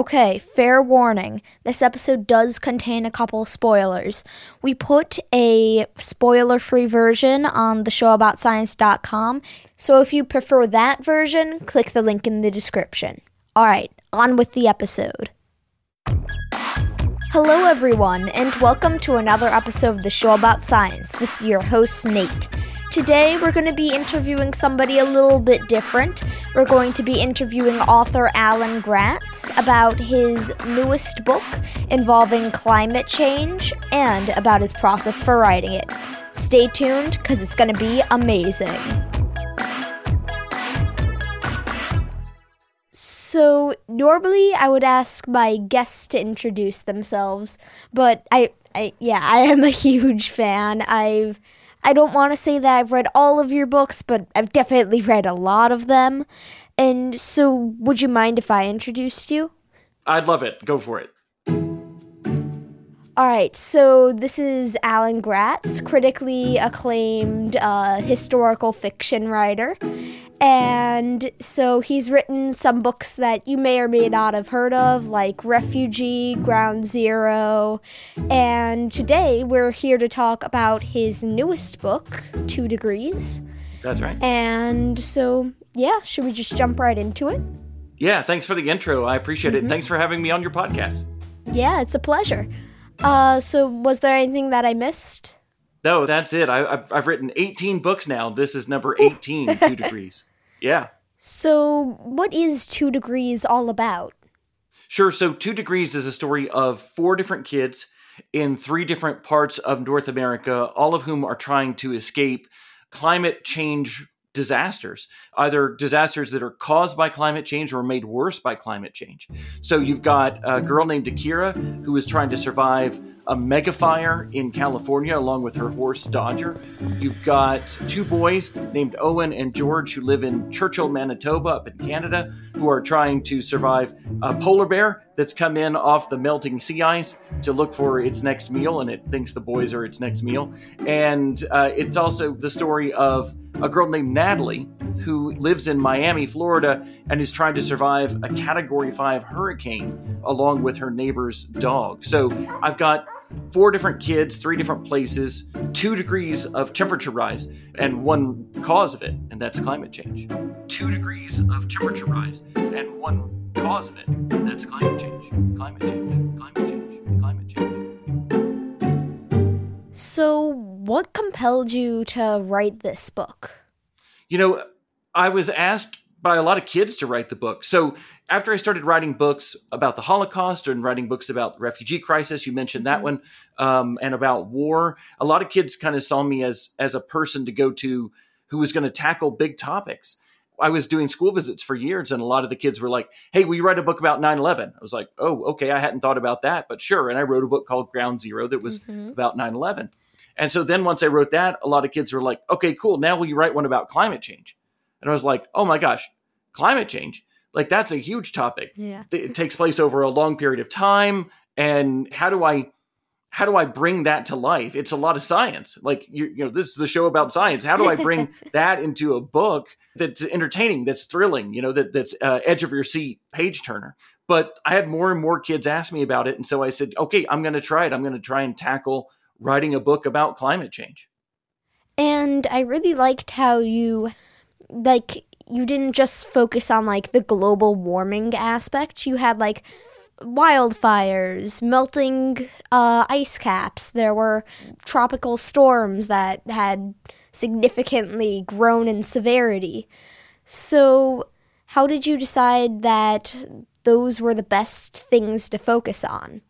Okay, fair warning. This episode does contain a couple spoilers. We put a spoiler free version on the showaboutscience.com, so if you prefer that version, click the link in the description. Alright, on with the episode. Hello, everyone, and welcome to another episode of the Show About Science. This is your host, Nate. Today, we're going to be interviewing somebody a little bit different. We're going to be interviewing author Alan Gratz about his newest book involving climate change and about his process for writing it. Stay tuned because it's going to be amazing. So, normally I would ask my guests to introduce themselves, but I, I yeah, I am a huge fan. I've I don't want to say that I've read all of your books, but I've definitely read a lot of them. And so, would you mind if I introduced you? I'd love it. Go for it. All right, so this is Alan Gratz, critically acclaimed uh, historical fiction writer. And so he's written some books that you may or may not have heard of, like Refugee, Ground Zero. And today we're here to talk about his newest book, Two Degrees. That's right. And so, yeah, should we just jump right into it? Yeah, thanks for the intro. I appreciate mm-hmm. it. Thanks for having me on your podcast. Yeah, it's a pleasure. Uh, so, was there anything that I missed? No, that's it. I, have I've written 18 books now. This is number 18, Two Degrees. Yeah. So, what is Two Degrees all about? Sure. So, Two Degrees is a story of four different kids in three different parts of North America, all of whom are trying to escape climate change disasters, either disasters that are caused by climate change or made worse by climate change. So you've got a girl named Akira who is trying to survive a mega fire in California along with her horse Dodger. You've got two boys named Owen and George who live in Churchill, Manitoba, up in Canada, who are trying to survive a polar bear that's come in off the melting sea ice to look for its next meal, and it thinks the boys are its next meal. And uh, it's also the story of a girl named Natalie who lives in Miami, Florida, and is trying to survive a Category 5 hurricane along with her neighbor's dog. So I've got four different kids, three different places, two degrees of temperature rise, and one cause of it, and that's climate change. Two degrees of temperature rise, and one cause of it, and that's climate change. Climate change. Climate change. Climate change. So, what compelled you to write this book? You know, I was asked by a lot of kids to write the book. So after I started writing books about the Holocaust and writing books about the refugee crisis, you mentioned that mm-hmm. one, um, and about war, a lot of kids kind of saw me as as a person to go to who was going to tackle big topics. I was doing school visits for years, and a lot of the kids were like, "Hey, will you write a book about 9/11?" I was like, "Oh, okay, I hadn't thought about that, but sure." And I wrote a book called Ground Zero that was mm-hmm. about 9/11. And so then once I wrote that, a lot of kids were like, "Okay, cool. Now will you write one about climate change?" And I was like, "Oh my gosh, climate change! Like that's a huge topic. Yeah, it takes place over a long period of time, and how do I?" how do I bring that to life? It's a lot of science. Like you, you know, this is the show about science. How do I bring that into a book that's entertaining, that's thrilling, you know, that that's uh, edge of your seat, page turner? But I had more and more kids ask me about it, and so I said, okay, I'm going to try it. I'm going to try and tackle writing a book about climate change. And I really liked how you, like, you didn't just focus on like the global warming aspect. You had like wildfires, melting uh, ice caps. There were tropical storms that had significantly grown in severity. So, how did you decide that those were the best things to focus on?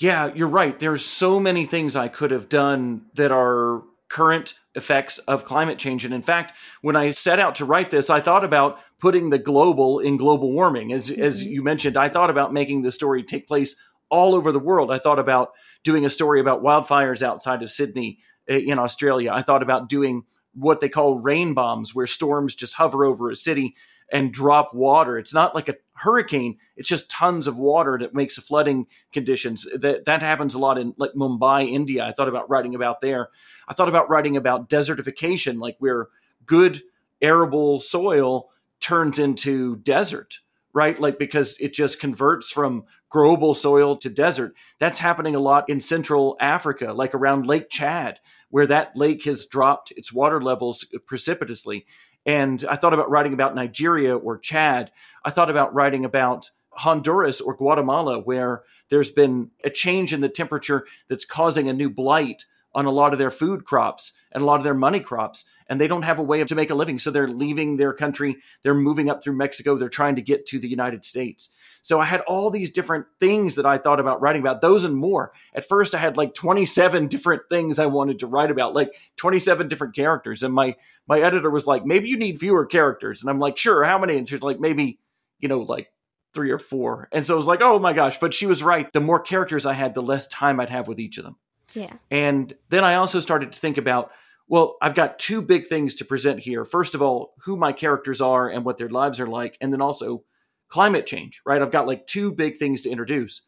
Yeah, you're right. There's so many things I could have done that are current effects of climate change. And in fact, when I set out to write this, I thought about putting the global in global warming. As, mm-hmm. as you mentioned, I thought about making the story take place all over the world. I thought about doing a story about wildfires outside of Sydney eh, in Australia. I thought about doing what they call rain bombs, where storms just hover over a city and drop water. It's not like a hurricane; it's just tons of water that makes the flooding conditions. That that happens a lot in like Mumbai, India. I thought about writing about there. I thought about writing about desertification, like where good arable soil turns into desert, right? Like because it just converts from growable soil to desert. That's happening a lot in Central Africa, like around Lake Chad, where that lake has dropped its water levels precipitously. And I thought about writing about Nigeria or Chad. I thought about writing about Honduras or Guatemala, where there's been a change in the temperature that's causing a new blight on a lot of their food crops and a lot of their money crops and they don't have a way of to make a living. So they're leaving their country. They're moving up through mexico. They're trying to get to the united states. So i had all these different things that i thought about writing about those and more. At first i had like 27 different things i wanted to write about like 27 different characters. And my my editor was like maybe you need fewer characters. And i'm like sure how many? And she's like maybe you know like three or four. And so it was like oh my gosh. But she was right. The more characters i had the less time i'd have with each of them. Yeah. And then I also started to think about, well, I've got two big things to present here. First of all, who my characters are and what their lives are like, and then also climate change, right? I've got like two big things to introduce.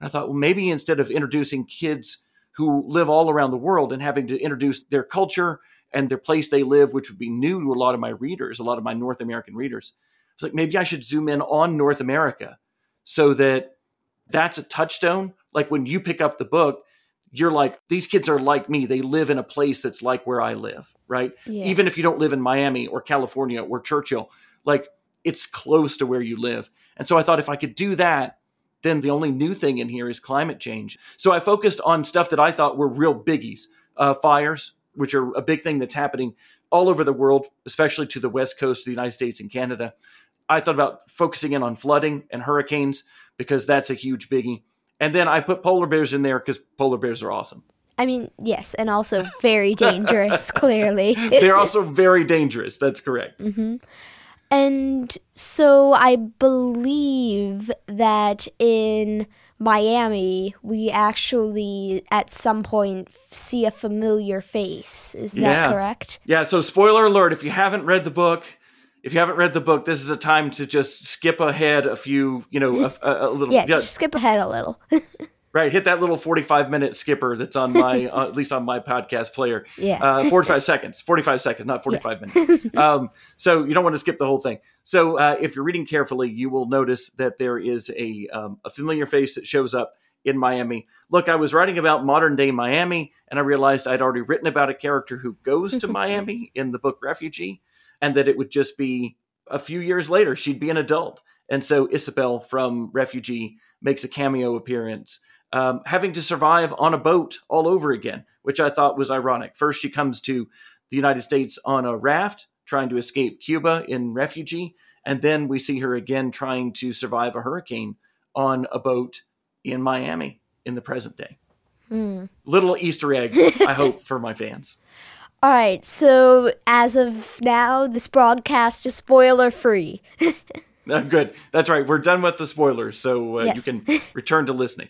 And I thought, well, maybe instead of introducing kids who live all around the world and having to introduce their culture and their place they live, which would be new to a lot of my readers, a lot of my North American readers, it's like maybe I should zoom in on North America so that that's a touchstone. Like when you pick up the book, you're like these kids are like me. They live in a place that's like where i live right? Yeah. even if you don't live in miami or california or churchill like it's close to where you live. And so i thought if i could do that then the only new thing in here is climate change. So i focused on stuff that i thought were real biggies uh, fires which are a big thing that's happening all over the world especially to the west coast of the united states and canada. I thought about focusing in on flooding and hurricanes because that's a huge biggie and then I put polar bears in there because polar bears are awesome. I mean, yes, and also very dangerous, clearly. They're also very dangerous. That's correct. Mm-hmm. And so I believe that in Miami, we actually at some point see a familiar face. Is that yeah. correct? Yeah. So, spoiler alert if you haven't read the book, if you haven't read the book, this is a time to just skip ahead a few, you know, a, a, a little. yeah, just skip ahead a little. right, hit that little forty-five minute skipper that's on my, uh, at least on my podcast player. Yeah, uh, forty-five seconds, forty-five seconds, not forty-five yeah. minutes. Um, so you don't want to skip the whole thing. So uh, if you're reading carefully, you will notice that there is a um, a familiar face that shows up in Miami. Look, I was writing about modern day Miami, and I realized I'd already written about a character who goes to Miami in the book Refugee and that it would just be a few years later she'd be an adult. And so Isabel from Refugee makes a cameo appearance, um, having to survive on a boat all over again, which I thought was ironic. First, she comes to the United States on a raft, trying to escape Cuba in Refugee, and then we see her again trying to survive a hurricane on a boat in Miami in the present day. Mm. Little Easter egg, I hope, for my fans. All right, so as of now, this broadcast is spoiler free. uh, good. That's right. We're done with the spoilers, so uh, yes. you can return to listening.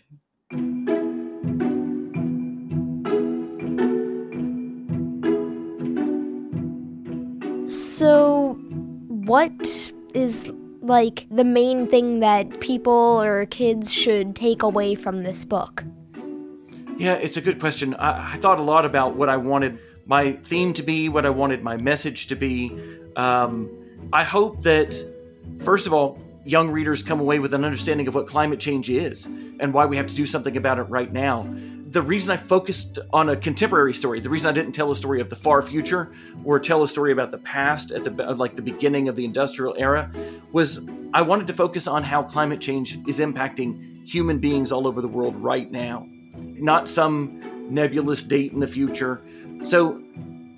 So, what is like the main thing that people or kids should take away from this book? Yeah, it's a good question. I, I thought a lot about what I wanted my theme to be, what I wanted my message to be. Um, I hope that, first of all, young readers come away with an understanding of what climate change is and why we have to do something about it right now. The reason I focused on a contemporary story, the reason I didn't tell a story of the far future or tell a story about the past at the like the beginning of the industrial era was I wanted to focus on how climate change is impacting human beings all over the world right now, not some nebulous date in the future. So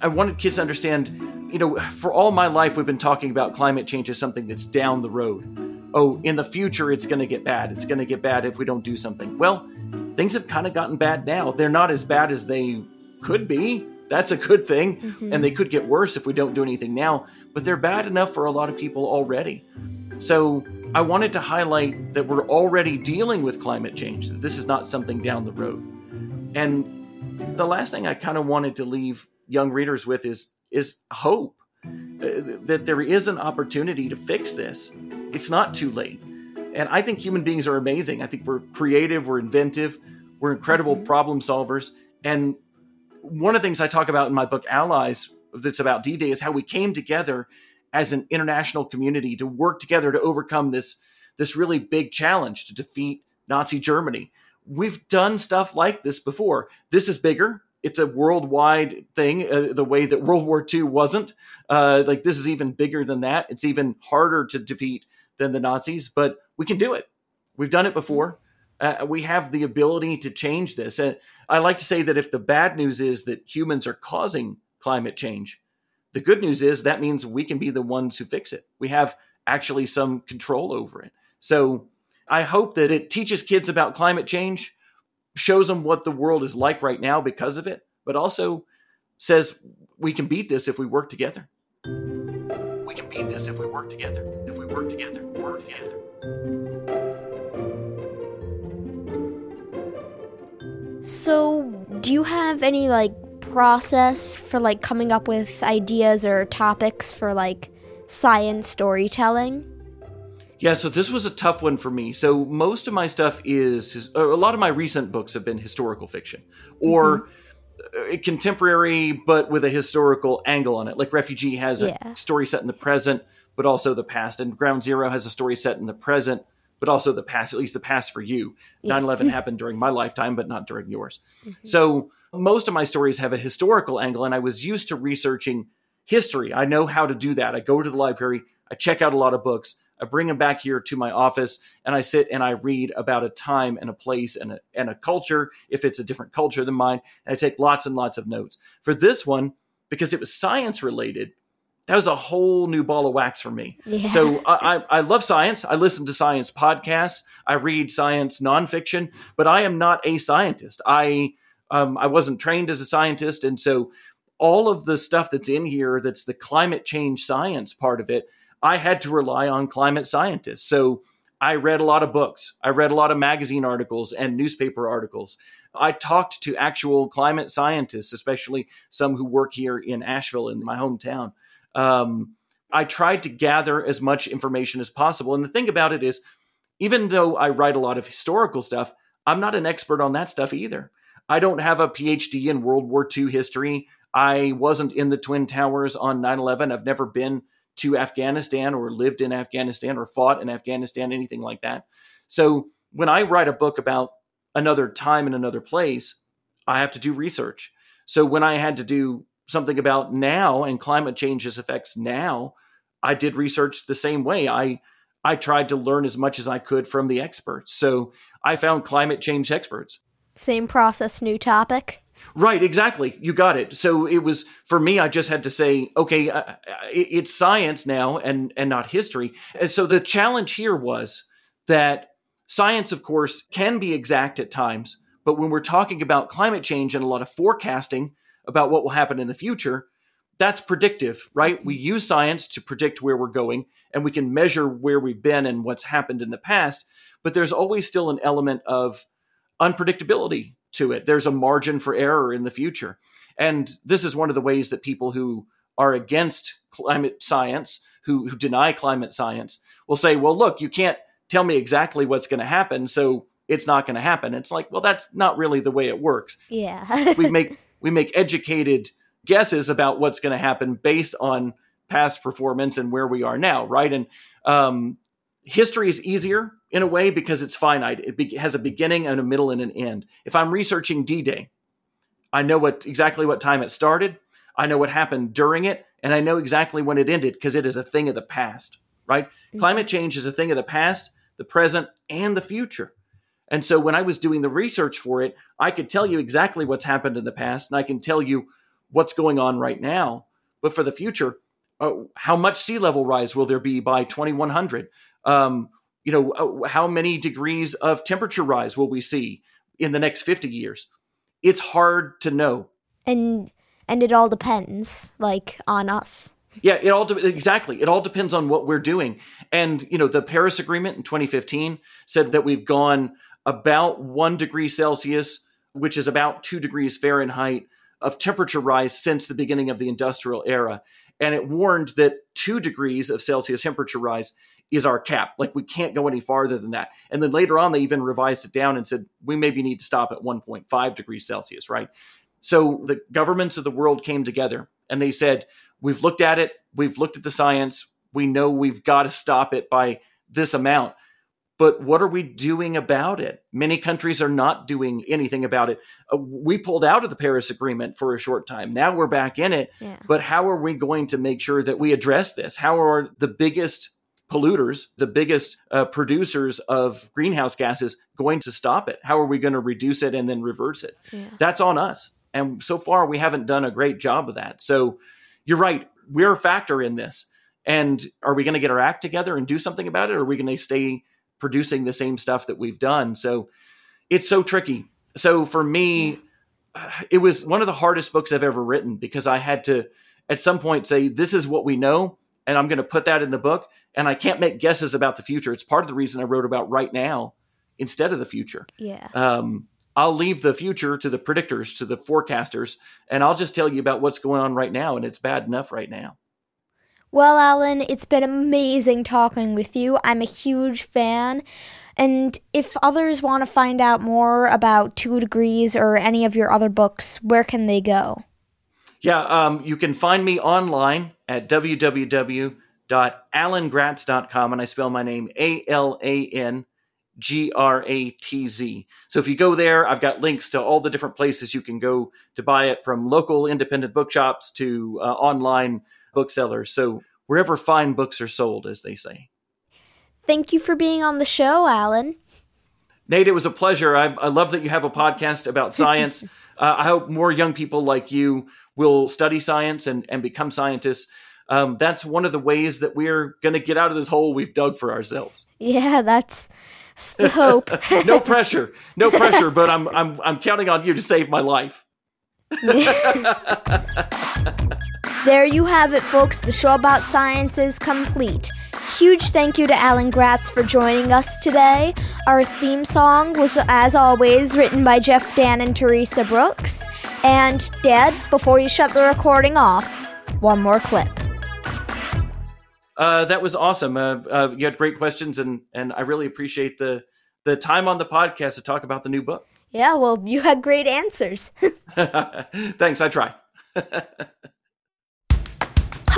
I wanted kids to understand, you know, for all my life, we've been talking about climate change as something that's down the road. Oh, in the future, it's going to get bad. It's going to get bad if we don't do something. Well, things have kind of gotten bad now. They're not as bad as they could be. That's a good thing. Mm-hmm. And they could get worse if we don't do anything now, but they're bad enough for a lot of people already. So I wanted to highlight that we're already dealing with climate change, that this is not something down the road. And the last thing I kind of wanted to leave young readers with is is hope uh, that there is an opportunity to fix this. It's not too late. And I think human beings are amazing. I think we're creative, we're inventive, we're incredible mm-hmm. problem solvers. And one of the things I talk about in my book Allies that's about D-Day is how we came together as an international community to work together to overcome this this really big challenge to defeat Nazi Germany. We've done stuff like this before. This is bigger. It's a worldwide thing, uh, the way that World War II wasn't. Uh, like this is even bigger than that. It's even harder to defeat than the Nazis, but we can do it. We've done it before. Uh, we have the ability to change this. And I like to say that if the bad news is that humans are causing climate change, the good news is that means we can be the ones who fix it. We have actually some control over it. So I hope that it teaches kids about climate change, shows them what the world is like right now because of it, but also says we can beat this if we work together. We can beat this if we work together. If we work together, work together. So, do you have any like process for like coming up with ideas or topics for like science storytelling? Yeah, so this was a tough one for me. So most of my stuff is a lot of my recent books have been historical fiction or mm-hmm. contemporary but with a historical angle on it. Like Refugee has a yeah. story set in the present but also the past and Ground Zero has a story set in the present but also the past, at least the past for you. Yeah. 9/11 happened during my lifetime but not during yours. Mm-hmm. So most of my stories have a historical angle, and I was used to researching history. I know how to do that. I go to the library, I check out a lot of books, I bring them back here to my office, and I sit and I read about a time and a place and a, and a culture, if it's a different culture than mine, and I take lots and lots of notes. For this one, because it was science related, that was a whole new ball of wax for me. Yeah. So I, I, I, love science. I listen to science podcasts. I read science nonfiction, but I am not a scientist. I um, I wasn't trained as a scientist, and so all of the stuff that's in here, that's the climate change science part of it, I had to rely on climate scientists. So I read a lot of books. I read a lot of magazine articles and newspaper articles. I talked to actual climate scientists, especially some who work here in Asheville, in my hometown. Um, I tried to gather as much information as possible. And the thing about it is, even though I write a lot of historical stuff, I'm not an expert on that stuff either. I don't have a PhD in World War II history. I wasn't in the Twin Towers on 9 11. I've never been to Afghanistan or lived in Afghanistan or fought in Afghanistan, anything like that. So when I write a book about another time in another place, I have to do research. So when I had to do something about now and climate change's effects now, I did research the same way. I I tried to learn as much as I could from the experts. So I found climate change experts. Same process, new topic. Right, exactly. You got it. So it was for me. I just had to say, okay, uh, it's science now, and and not history. And so the challenge here was that science, of course, can be exact at times, but when we're talking about climate change and a lot of forecasting about what will happen in the future, that's predictive, right? We use science to predict where we're going, and we can measure where we've been and what's happened in the past. But there's always still an element of unpredictability to it. There's a margin for error in the future. And this is one of the ways that people who are against climate science, who, who deny climate science, will say, well, look, you can't tell me exactly what's going to happen. So it's not going to happen. It's like, well, that's not really the way it works. Yeah. we make we make educated guesses about what's going to happen based on past performance and where we are now, right? And um, history is easier in a way because it's finite. It be- has a beginning and a middle and an end. If I'm researching D-Day, I know what exactly what time it started. I know what happened during it, and I know exactly when it ended because it is a thing of the past, right? Mm-hmm. Climate change is a thing of the past, the present, and the future. And so when I was doing the research for it, I could tell you exactly what's happened in the past and I can tell you what's going on right now. But for the future, uh, how much sea level rise will there be by 2100? Um, you know, uh, how many degrees of temperature rise will we see in the next 50 years? It's hard to know. And and it all depends like on us. Yeah, it all de- exactly. It all depends on what we're doing. And you know, the Paris Agreement in 2015 said that we've gone about 1 degree Celsius, which is about 2 degrees Fahrenheit of temperature rise since the beginning of the industrial era. And it warned that 2 degrees of Celsius temperature rise is our cap. Like we can't go any farther than that. And then later on, they even revised it down and said we maybe need to stop at 1.5 degrees Celsius, right? So the governments of the world came together and they said, we've looked at it, we've looked at the science, we know we've got to stop it by this amount. But what are we doing about it? Many countries are not doing anything about it. Uh, we pulled out of the Paris Agreement for a short time. Now we're back in it. Yeah. But how are we going to make sure that we address this? How are the biggest polluters, the biggest uh, producers of greenhouse gases, going to stop it? How are we going to reduce it and then reverse it? Yeah. That's on us. And so far, we haven't done a great job of that. So you're right. We're a factor in this. And are we going to get our act together and do something about it? Or are we going to stay producing the same stuff that we've done? So it's so tricky. So for me, it was one of the hardest books I've ever written because I had to, at some point, say, this is what we know. And I'm going to put that in the book. And I can't make guesses about the future. It's part of the reason I wrote about right now instead of the future. Yeah. Um, I'll leave the future to the predictors, to the forecasters, and I'll just tell you about what's going on right now, and it's bad enough right now. Well, Alan, it's been amazing talking with you. I'm a huge fan. And if others want to find out more about Two Degrees or any of your other books, where can they go? Yeah, um, you can find me online at www.alangratz.com, and I spell my name A L A N G R A T Z. So if you go there, I've got links to all the different places you can go to buy it from local independent bookshops to uh, online booksellers. So wherever fine books are sold, as they say. Thank you for being on the show, Alan. Nate, it was a pleasure. I, I love that you have a podcast about science. uh, I hope more young people like you will study science and, and become scientists. Um, that's one of the ways that we're going to get out of this hole we've dug for ourselves. Yeah, that's that's the hope. no pressure, no pressure. But I'm I'm I'm counting on you to save my life. There you have it, folks. The show about science is complete. Huge thank you to Alan Gratz for joining us today. Our theme song was, as always, written by Jeff Dan and Theresa Brooks. And, Dad, before you shut the recording off, one more clip. Uh, that was awesome. Uh, uh, you had great questions, and and I really appreciate the the time on the podcast to talk about the new book. Yeah, well, you had great answers. Thanks. I try.